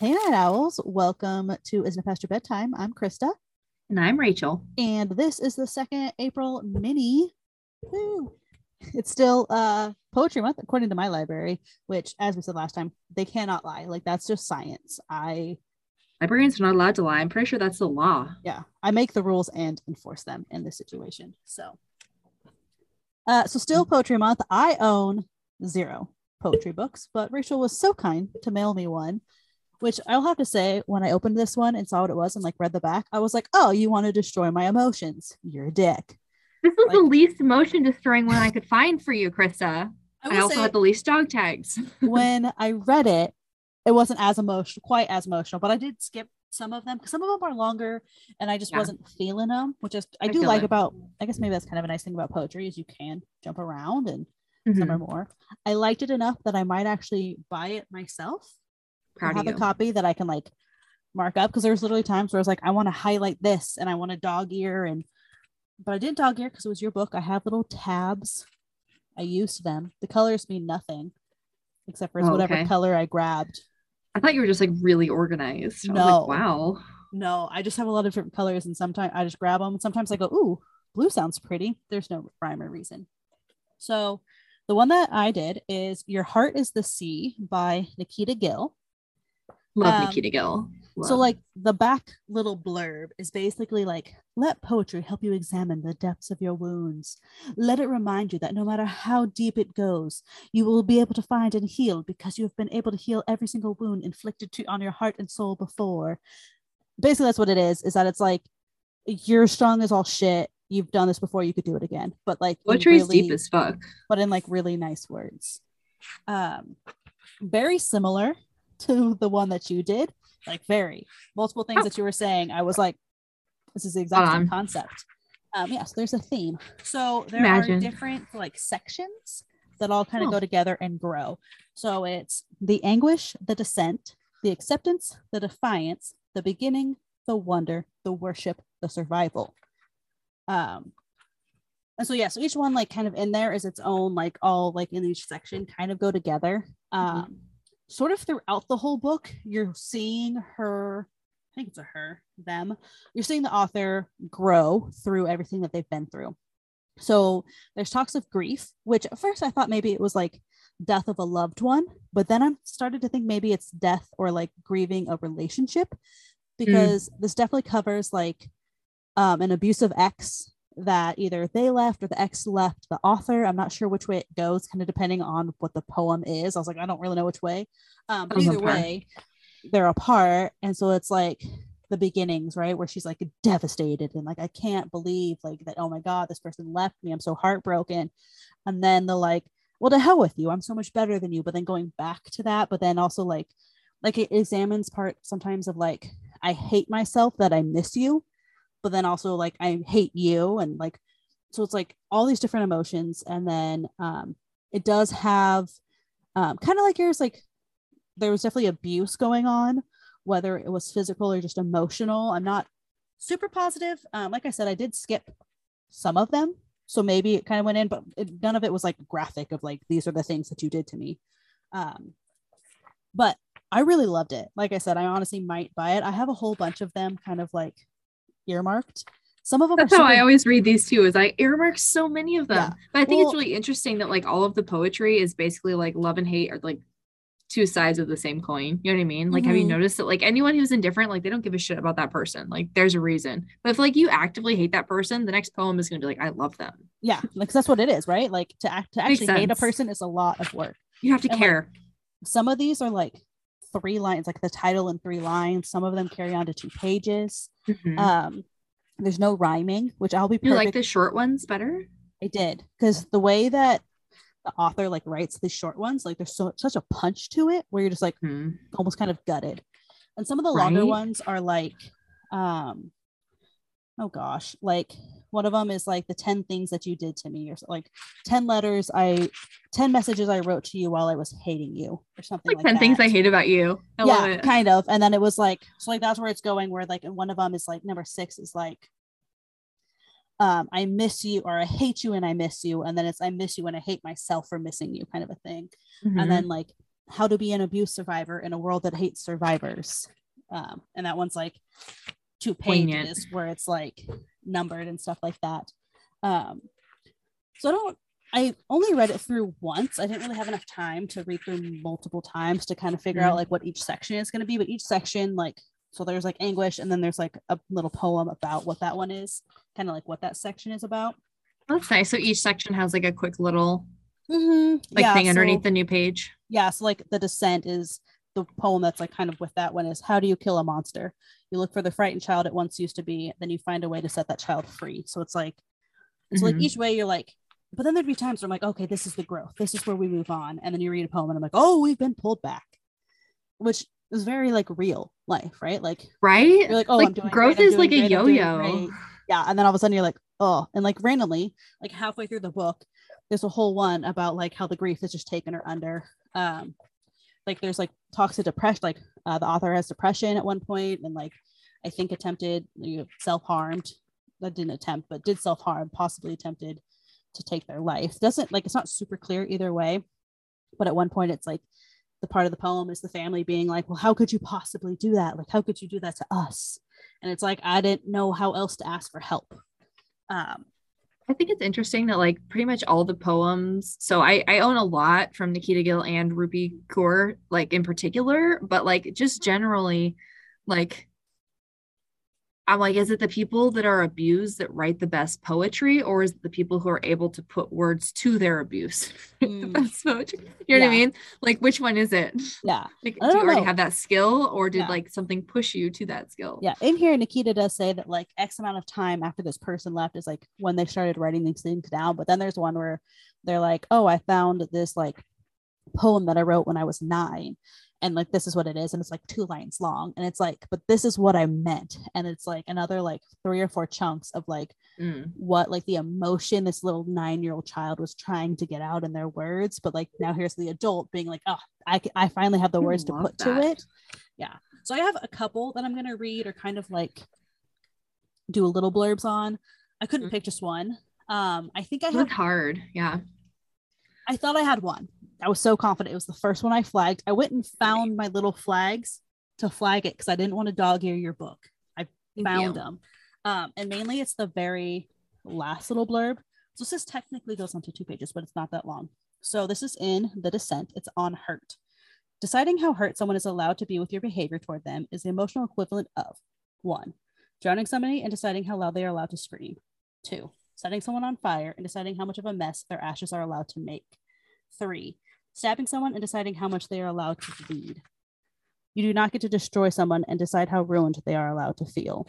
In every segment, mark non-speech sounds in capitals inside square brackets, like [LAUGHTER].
Hey, Night Owls. Welcome to Isn't It Past Your Bedtime? I'm Krista, And I'm Rachel. and this is the second April mini. Woo. It's still uh poetry month according to my library, which, as we said last time, they cannot lie. Like that's just science. I Librarians are not allowed to lie. I'm pretty sure that's the law. yeah, I make the rules and enforce them in this situation. So, uh, so still poetry month. I own zero poetry books, but Rachel was so kind to mail me one, which I'll have to say, when I opened this one and saw what it was and like read the back, I was like, oh, you want to destroy my emotions? You're a dick. This was the least emotion destroying one I could find for you, Krista. I, will also say- had the least dog tags. [LAUGHS] when I read it, it wasn't as emotional, quite as emotional, but I did skip some of them because some of them are longer and I just Yeah. wasn't feeling them, which is I, I do like it. about I guess maybe that's kind of a nice thing about poetry is you can jump around and Mhm. some are more. I liked it enough that I might actually buy it myself. I Proud have of a copy that I can like mark up because there's literally times where I was like, I want to highlight this and I want a dog ear and but I didn't dog ear because it was your book. I have little tabs. I used them. The colors mean nothing except for Oh, whatever okay. color I grabbed. I thought you were just like really organized. I was No. like, wow. No, I just have a lot of different colors and sometimes I just grab them. Sometimes I go, ooh, blue sounds pretty. There's no rhyme or reason. So the one that I did is Your Heart is the Sea by Nikita Gill. Love Um, Nikita Gill. So, like, the back little blurb is basically like, let poetry help you examine the depths of your wounds. Let it remind you that no matter how deep it goes, you will be able to find and heal because you have been able to heal every single wound inflicted to on your heart and soul before. Basically, that's what it is. Is that it's like you're strong as all shit. You've done this before. You could do it again. But like, poetry is really- deep as fuck. but in like really nice words. Um, very similar to the one that you did, like very multiple things that you were saying. I was like, this is the exact Hold same concept. Um, yes, there's a theme. So there Imagine. are different like sections that all kind of Oh. go together and grow. So it's the anguish, the descent, the acceptance, the defiance, the beginning, the wonder, the worship, the survival. Um, and so yeah, so each one like kind of in there is its own like all like in each section kind of go together. Um, sort of throughout the whole book, you're seeing her. I think it's a her, them. You're seeing the author grow through everything that they've been through. So there's talks of grief, which at first I thought maybe it was like death of a loved one, but then I started to think maybe it's death or like grieving a relationship because this definitely covers like um, an abusive ex that either they left or the ex left the author. I'm not sure which way it goes, kind of depending on what the poem is. I was like, I don't really know which way. Um, but either apart. way, they're apart. And so it's like the beginnings, right? Where she's like devastated and like, I can't believe like that, oh my God, this person left me. I'm so heartbroken. And then the like, well, to hell with you. I'm so much better than you. But then going back to that, but then also like, like it examines part sometimes of like, I hate myself that I miss you, but then also like I hate you. And like, so it's like all these different emotions. And then um, it does have um, kind of like yours, like there was definitely abuse going on, whether it was physical or just emotional. I'm not super positive. Um, like I said, I did skip some of them. So maybe it kind of went in, but it, none of it was like graphic of like, these are the things that you did to me. Um, but I really loved it. Like I said, I honestly might buy it. I have a whole bunch of them kind of like earmarked. Some of them That's how I always read these too, is I earmark so many of them. Yeah. But I think Well- it's really interesting that like all of the poetry is basically like love and hate are like two sides of the same coin. You know what I mean? Like, have you Mhm. noticed that like anyone who's indifferent, like they don't give a shit about that person. Like there's a reason. But if like you actively hate that person, the next poem is gonna be like, I love them. yeah, like that's what it is, right? Like to act to actually hate a person is a lot of work. You have to And, like, care. some of these are like three lines, like the title in three lines. Some of them carry on to two pages. Mhm. Um, there's no rhyming, which I'll be you like the short ones better? I did because the way that the author like writes the short ones, like there's so such a punch to it where you're just like Hmm. almost kind of gutted. And some of the longer Right. ones are like, um, oh gosh, like one of them is like the 10 things that you did to me, or like 10 letters I 10 messages I wrote to you while I was hating you, or something Like like, 10 things I that. hate about you. I yeah, kind of. And then it was like, so like that's where it's going, where like, and one of them is like number six is like, um, I miss you or I hate you and I miss you. And then it's I miss you and I hate myself for missing you, kind of a thing. Mhm. And then like how to be an abuse survivor in a world that hates survivors. Um, and that one's like two Poignant. pages where it's like numbered and stuff like that. Um, so I don't, I only read it through once. I didn't really have enough time to read through multiple times to kind of figure out Mhm. like what each section is going to be. But each section, like, so there's like anguish, and then there's like a little poem about what that one is, kind of like what that section is about. That's nice. So each section has like a quick little Mm-hmm. like thing underneath the new page. yeah so like the descent is the poem that's like kind of with that one is how do you kill a monster? You look for the frightened child it once used to be then you find a way to set that child free. So it's like so like Mhm. each way you're like but then there'd be times where i'm like okay this is the growth. This is where we move on. And then you read a poem and i'm like oh we've been pulled back which is very like real life right? Like right? you're like oh like growth great, is like a great, I'm yo-yo. yeah and then all of a sudden you're like oh and like randomly like halfway through the book there's a whole one about like how the grief has just taken her under um like there's like talks of depression like uh, the author has depression at one point and like i think attempted you know, self-harmed that didn't attempt but did self-harm possibly attempted to take their life. Doesn't like it's not super clear either way but at one point it's like the part of the poem is the family being like well how could you possibly do that? Like how could you do that to us? And it's like i didn't know how else to ask for help. Um I think it's interesting that like pretty much all the poems. So I I own a lot from Nikita Gill and Rupi Kaur, like in particular, but like just generally, like I'm like, is it the people that are abused that write the best poetry, or is it the people who are able to put words to their abuse? [LAUGHS] the Mm. best poetry. You know what I mean? Like, which one is it? yeah [LAUGHS] Like, do you don't already have that skill, or did Yeah. like something push you to that skill? yeah in here nikita does say that like x amount of time after this person left is like when they started writing these things down but then there's one where they're like oh i found this like poem that i wrote when i was nine and like this is what it is and it's like two lines long and it's like but this is what i meant and it's like another like three or four chunks of like Mm. what like the emotion this little nine year old child was trying to get out in their words but like now here's the adult being like oh i, I finally have the words to put that. to it yeah so i have a couple that i'm going to read or kind of like do a little blurbs on i couldn't Mhm. pick just one um i think i had hard. Yeah. i thought i had one i was so confident it was the first one i flagged i went and found my little flags to flag it because i didn't want to dog ear your book I found them. Um, and mainly it's the very last little blurb. So this is technically goes on to two pages, but it's not that long. So this is in The Descent. It's on hurt. Deciding how hurt someone is allowed to be with your behavior toward them is the emotional equivalent of one, drowning somebody and deciding how loud they are allowed to scream. Two, setting someone on fire and deciding how much of a mess their ashes are allowed to make. Three, stabbing someone and deciding how much they are allowed to bleed. You do not get to destroy someone and decide how ruined they are allowed to feel.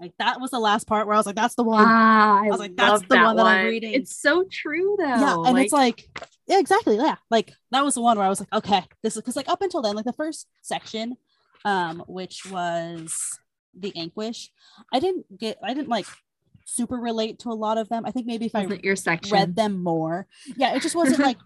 Like that was the last part where I was like, that's the one. Ah, I, was like, that's the that one that I'm reading. It's so true though. yeah. And it's like, yeah, exactly. Yeah. Like that was the one where I was like, okay, this is because like up until then, like the first section, um, which was the anguish, I didn't get I didn't like super relate to a lot of them. I think maybe if I your section. read them more. Yeah, it just wasn't like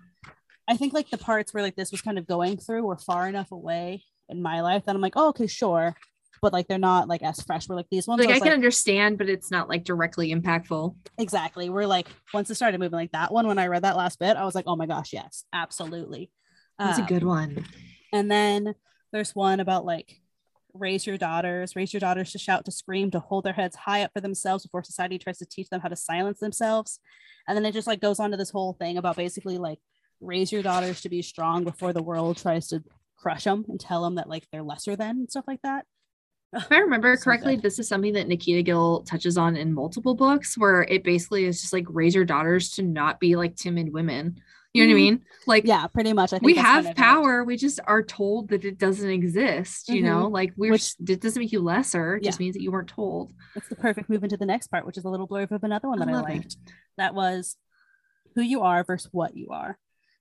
I think like the parts where like this was kind of going through were far enough away in my life that I'm like, oh, okay, sure. But like they're not like as fresh. We're like these ones. like I can like, understand, but it's not like directly impactful. exactly. We're like once it started moving like that one, when I read that last bit, I was like, oh my gosh, yes, absolutely. That's a Um, good one. And then there's one about like raise your daughters, raise your daughters to shout, to scream, to hold their heads high up for themselves before society tries to teach them how to silence themselves. And then it just like goes on to this whole thing about basically like raise your daughters to be strong before the world tries to crush them and tell them that like they're lesser than and stuff like that. If I remember So correctly, good. this is something that Nikita Gill touches on in multiple books where it basically is just like raise your daughters to not be like timid women. You know what I Mhm. mean? Like Yeah, pretty much. I think we have it. power. We just are told that it doesn't exist, you know, like we're Which- it doesn't make you lesser, it just means that you weren't told. It's the perfect move into the next part, which is a little blurb of another one that I, it. liked. That was who you are versus what you are.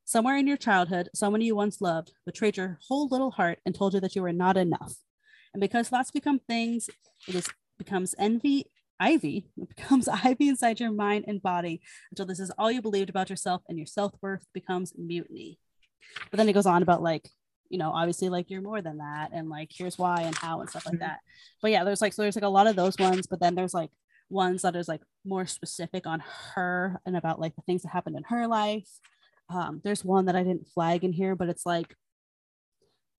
Somewhere in your childhood, someone you once loved betrayed your whole little heart and told you that you were not enough. And because thoughts become things, it is becomes envy, ivy. [LAUGHS] It becomes ivy inside your mind and body until this is all you believed about yourself and your self-worth becomes mutiny. But then it goes on about like, you know, obviously like you're more than that and like here's why and how and stuff like Mhm. that. But yeah, there's like so there's like a lot of those ones, but then there's like ones that is like more specific on her and about like the things that happened in her life. Um, there's one that I didn't flag in here, but it's like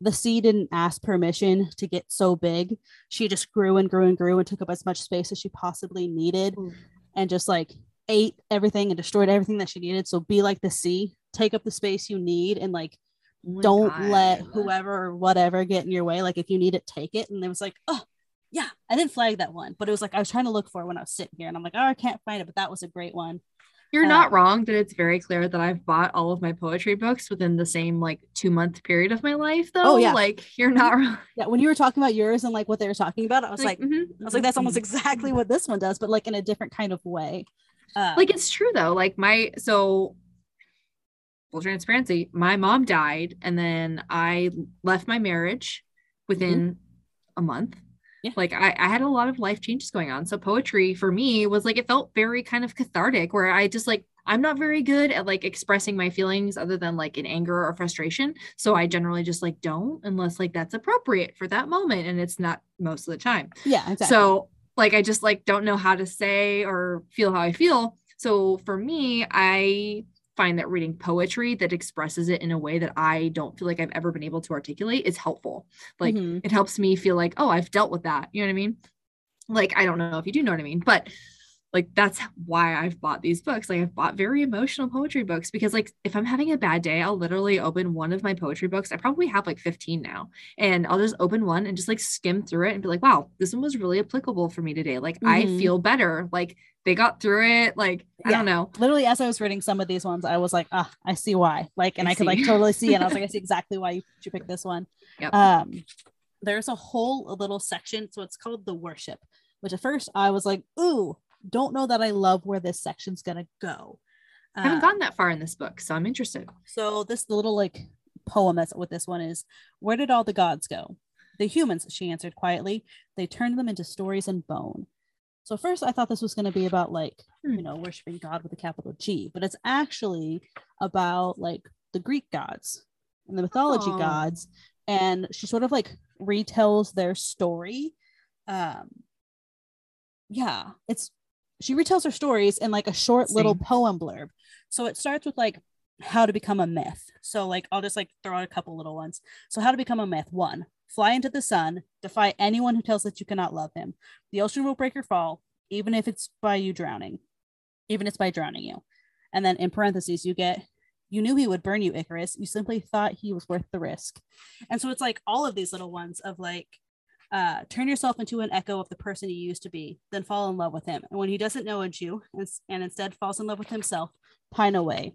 the sea didn't ask permission to get so big. She just grew and grew and grew and took up as much space as she possibly needed Ooh. and just like ate everything and destroyed everything that she needed. So be like the sea, take up the space you need and like Oh don't let whoever or whatever get in your way. Like if you need it, take it. And it was like, oh yeah, I didn't flag that one, but it was like I was trying to look for it when I was sitting here and I'm like, oh, I can't find it, but that was a great one. You're not Um, wrong that it's very clear that I've bought all of my poetry books within the same like two month period of my life, though. Oh, yeah. Like you're not wrong. Yeah, when you were talking about yours and like what they were talking about, I was like, mhm, I was like, that's almost exactly what this one does, but like in a different kind of way. Uh, like it's true though like my so full transparency my mom died and then i left my marriage within a month Mm-hmm. Yeah. like I, I had a lot of life changes going on so poetry for me was like it felt very kind of cathartic where i just like i'm not very good at like expressing my feelings other than like in anger or frustration so i generally just like don't unless like that's appropriate for that moment and it's not most of the time yeah, exactly. so like I just like don't know how to say or feel how I feel. So for me, I find that reading poetry that expresses it in a way that I don't feel like I've ever been able to articulate is helpful. Like Mhm. it helps me feel like, oh, I've dealt with that. You know what I mean? Like I don't know if you do know what I mean, but like that's why I've bought these books. Like I've bought very emotional poetry books because like if I'm having a bad day, I'll literally open one of my poetry books. I probably have like 15 now. And I'll just open one and just like skim through it and be like, wow, this one was really applicable for me today. Like I Mhm. feel better. Like they got through it. Like I don't know. literally as I was reading some of these ones, I was like, ah, I see why. Like, and I I, could like totally see. And I was like, I see [LAUGHS] exactly why you, you picked this one. Yep. Um, there's a whole little section, so it's called the worship, which at first I was like, ooh, don't know that I love where this section's gonna go. I haven't Uh, gotten that far in this book, so I'm interested. So this little like poem that's what this one is. Where did all the gods go? The humans, she answered quietly. They turned them into stories and bone. So first I thought this was going to be about like, Hmm. you know, worshiping God with a capital G, but it's actually about like the Greek gods and the mythology Oh. gods. And she sort of like retells their story. Um yeah, it's she retells her stories in like a short little poem blurb. So it starts with like how to become a myth. So like I'll just like throw out a couple little ones. So how to become a myth. One, fly into the sun, defy anyone who tells that you cannot love him. The ocean will break your fall, even if it's by you drowning, even if it's by drowning you. And then in parentheses, you get you knew he would burn you, Icarus. You simply thought he was worth the risk. And so it's like all of these little ones of like uh, turn yourself into an echo of the person you used to be, then fall in love with him. And when he doesn't know it's you and, and instead falls in love with himself, pine away.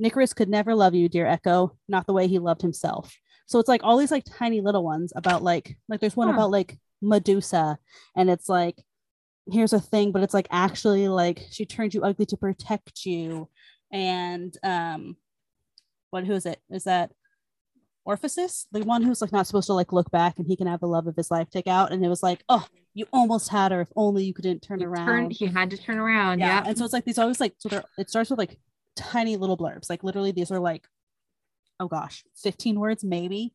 Nicarus could never love you, dear Echo, not the way he loved himself. So it's like all these like tiny little ones about like like there's one Huh. about like Medusa, and it's like here's a thing, but it's like actually like she turned you ugly to protect you. And um what who is it? Is that Orpheus, the one who's like not supposed to like look back and he can have the love of his life take out. And it was like, oh, you almost had her if only you couldn't turn He around. turned- he had to turn around. yeah. Yeah. And so it's like these always like so it starts with like tiny little blurbs. Like literally these are like, oh gosh, 15 words maybe,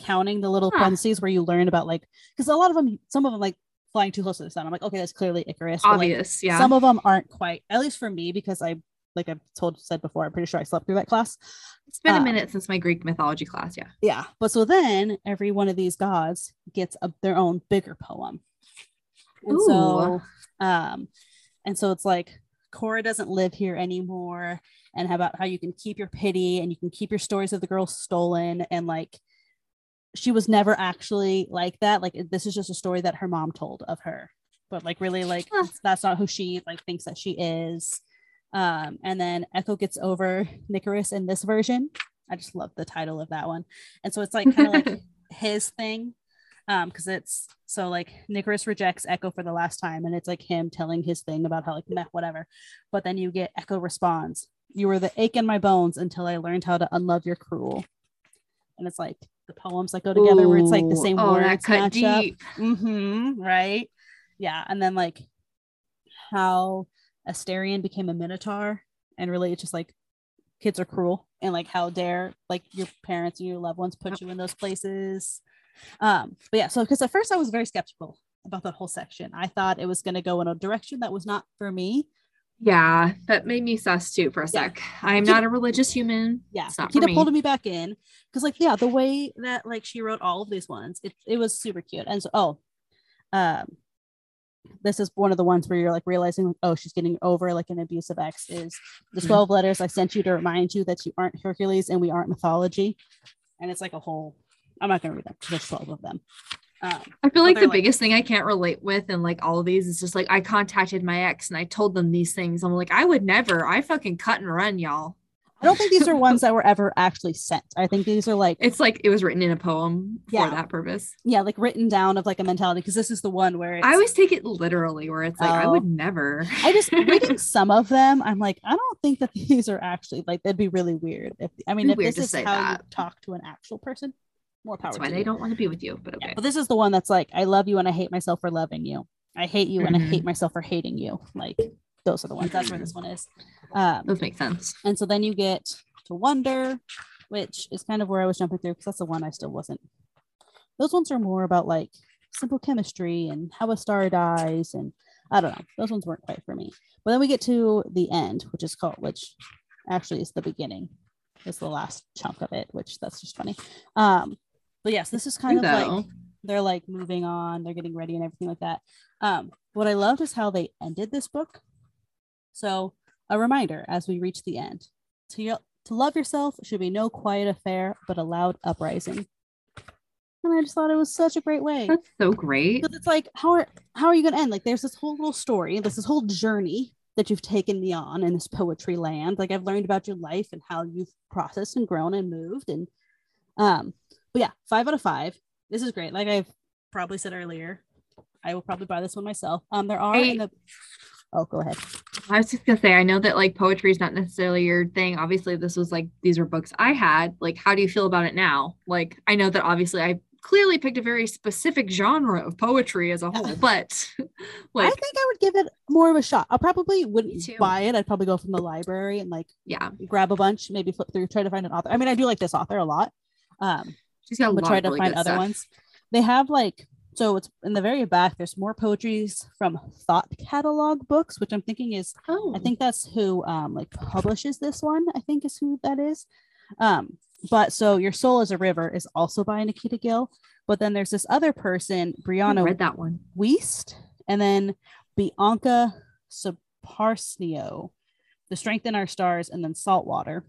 counting the little Huh. parentheses where you learn about like because a lot of them, some of them like flying too close to the sun. I'm like, okay, that's clearly Icarus. but, like, Obvious. yeah. some of them aren't quite, at least for me, because I like I've told said before, I'm pretty sure I slept through that class. it's been a um, minute since my Greek mythology class. Yeah. Yeah. But so then every one of these gods gets a, their own bigger poem. And so um and so it's like Kore doesn't live here anymore and how about how you can keep your pity and you can keep your stories of the girl stolen and like she was never actually like that like this is just a story that her mom told of her but like really like Huh. that's not who she like thinks that she is um and then echo gets over nicarus in this version. I just love the title of that one. And so it's like kind of like [LAUGHS] his thing um because it's so like nicarus rejects echo for the last time and it's like him telling his thing about how like meh, whatever. But then you get echo responds you were the ache in my bones until i learned how to unlove your cruel. And it's like the poems that go together where it's like the same oh, words match up. mm-hmm, right? Yeah and then like how asterion became a minotaur and really it's just like kids are cruel and like how dare like your parents and your loved ones put you in those places um but yeah so because at first i was very skeptical about that whole section i thought it was going to go in a direction that was not for me Yeah, that made me sus too for a Yeah. sec. I'm not a religious human. Yeah, It's not for Akita me. pulled me back in because, like, yeah, the way that like she wrote all of these ones, it it was super cute. And so, oh, um, this is one of the ones where you're like realizing, oh, she's getting over like an abusive ex. Is the Mhm. twelve letters I sent you to remind you that you aren't Hercules and we aren't mythology, and it's like a whole. I'm not gonna read them there's twelve of them. Um, I feel like the like- biggest thing I can't relate with and like all of these is just like I contacted my ex and I told them these things. I'm like, I would never. I fucking cut and run, y'all. I don't think these are ones that were ever actually sent. I think these are like It's like it was written in a poem Yeah. for that purpose. yeah, like written down of like a mentality because this is the one where it's, I always take it literally, where it's like I Oh. would never. I just reading [LAUGHS] some of them, I'm like, I don't think that [LAUGHS] these are actually like that'd be really weird. If I mean, if this to is say how you talk to an actual person, more power That's why to they don't want to be with you. But Yeah, okay. but this is the one that's like, I love you and I hate myself for loving you. I hate you and I Mhm. hate myself for hating you. Like those are the ones. That's where this one is. Um, Those make sense. and so then you get to wonder, which is kind of where I was jumping through because that's the one I still wasn't. Those ones are more about like simple chemistry and how a star dies, and I don't know. Those ones weren't quite for me. But then we get to the end, which is called, which actually is the beginning, is the last chunk of it, which that's just funny. Um, but yes, this is kind of like they're like moving on, they're getting ready and everything like that. Um, what I loved is how they ended this book. So, a reminder as we reach the end to, your, to love yourself should be no quiet affair, but a loud uprising. And I just thought it was such a great way. That's so great. Because it's like, how are how are you gonna end? Like, there's this whole little story, there's this whole journey that you've taken me on in this poetry land. Like, I've learned about your life and how you've processed and grown and moved. And um, but yeah, five out of five. This is great. Like I've probably said earlier, I will probably buy this one myself. Um, there are in the oh, go ahead. I was just gonna say, I know that like poetry is not necessarily your thing. Obviously, this was like these were books I had. Like, how do you feel about it now? Like, I know that obviously I clearly picked a very specific genre of poetry as a whole, [LAUGHS] but I think I would give it more of a shot. I probably wouldn't buy it. I'd probably go from the library and like yeah, grab a bunch, maybe flip through, try to find an author. I mean, I do like this author a lot. Um, she's got a lot try to really find other stuff. ones. They have like so it's in the very back. There's more poetries from Thought Catalog books, which I'm thinking is Oh, I think that's who um like publishes this one. I think is who that is. Um, but so your soul is a river is also by Nikita Gill. But then there's this other person, I Brianna read that one. Wiest, and then Bianca Sparacino, The Strength in Our Stars, and then Saltwater,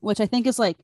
which I think is like,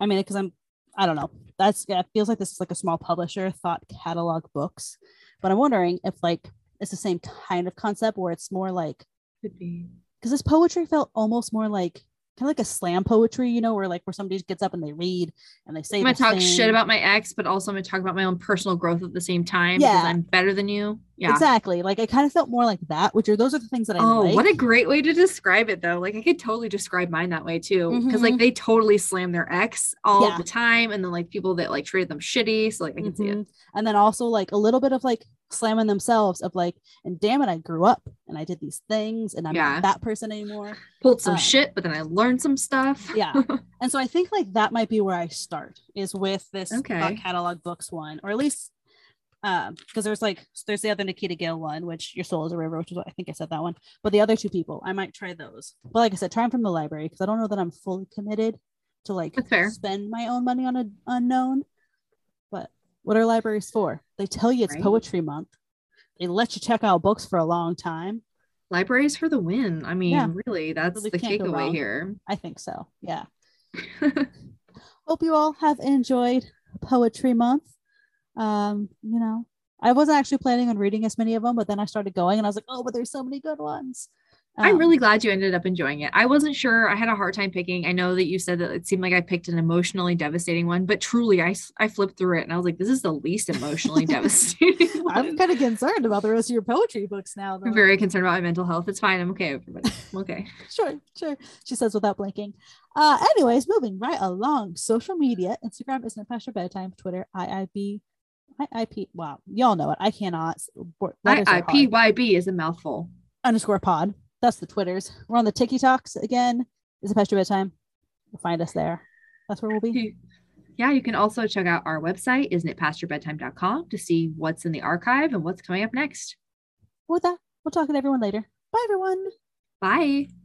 I mean, because I'm, I don't know, that's yeah, it feels like this is like a small publisher, Thought Catalog Books, but I'm wondering if like it's the same kind of concept where it's more like Could be. because this poetry felt almost more like kind of like a slam poetry, you know, where like where somebody gets up and they read and they say I'm gonna talk thing. shit about my ex, but also I'm gonna talk about my own personal growth at the same time because Yeah. I'm better than you. Yeah. exactly like I kind of felt more like that, which are those are the things that I Oh, like. what a great way to describe it though. Like I could totally describe mine that way too. Because like Mhm. they totally slam their ex all Yeah. the time. And then like people that like treated them shitty. So like I can see it. Mhm. And then also like a little bit of like slamming themselves of like, and damn it, I grew up and I did these things and I'm Yeah. not that person anymore. Pulled some Um, shit, but then I learned some stuff. Yeah. [LAUGHS] and so I think like that might be where I start is with this Okay. Catalog books one, or at least um because there's like there's the other Nikita Gill one, which your soul is a river, which is what I think I said that one. But the other two people, I might try those. But like I said, try them from the library because I don't know that I'm fully committed to like spend my own money on an unknown. But what are libraries for? They tell you it's Right. poetry month. They let you check out books for a long time. Libraries for the win. I mean, Yeah. really, that's Really the takeaway here. I think so. Yeah. [LAUGHS] Hope you all have enjoyed Poetry Month. Um, you know, I wasn't actually planning on reading as many of them, but then I started going and I was like, oh, but there's so many good ones. I'm Um, really glad you ended up enjoying it. I wasn't sure. I had a hard time picking. I know that you said that it seemed like I picked an emotionally devastating one, but truly, I, I flipped through it and I was like, this is the least emotionally [LAUGHS] devastating [LAUGHS] I'm kind of concerned about the rest of your poetry books now. Though. I'm very concerned about my mental health. It's fine. I'm okay, everybody. I'm okay. [LAUGHS] sure, sure. She says without blinking. Uh, anyways, moving right along. Social media: Instagram isn't past bedtime. Twitter, IIB, IIP. Wow, y'all know it. I cannot. letters are hard. IIPYB is a mouthful. underscore pod. That's the Twitters. We're on the TikToks again. Is it past your bedtime? You'll find us there. That's where we'll be. Yeah, you can also check out our website, isn't it pastyourbedtime.com, to see what's in the archive and what's coming up next. With that, we'll talk to everyone later. Bye, everyone. Bye.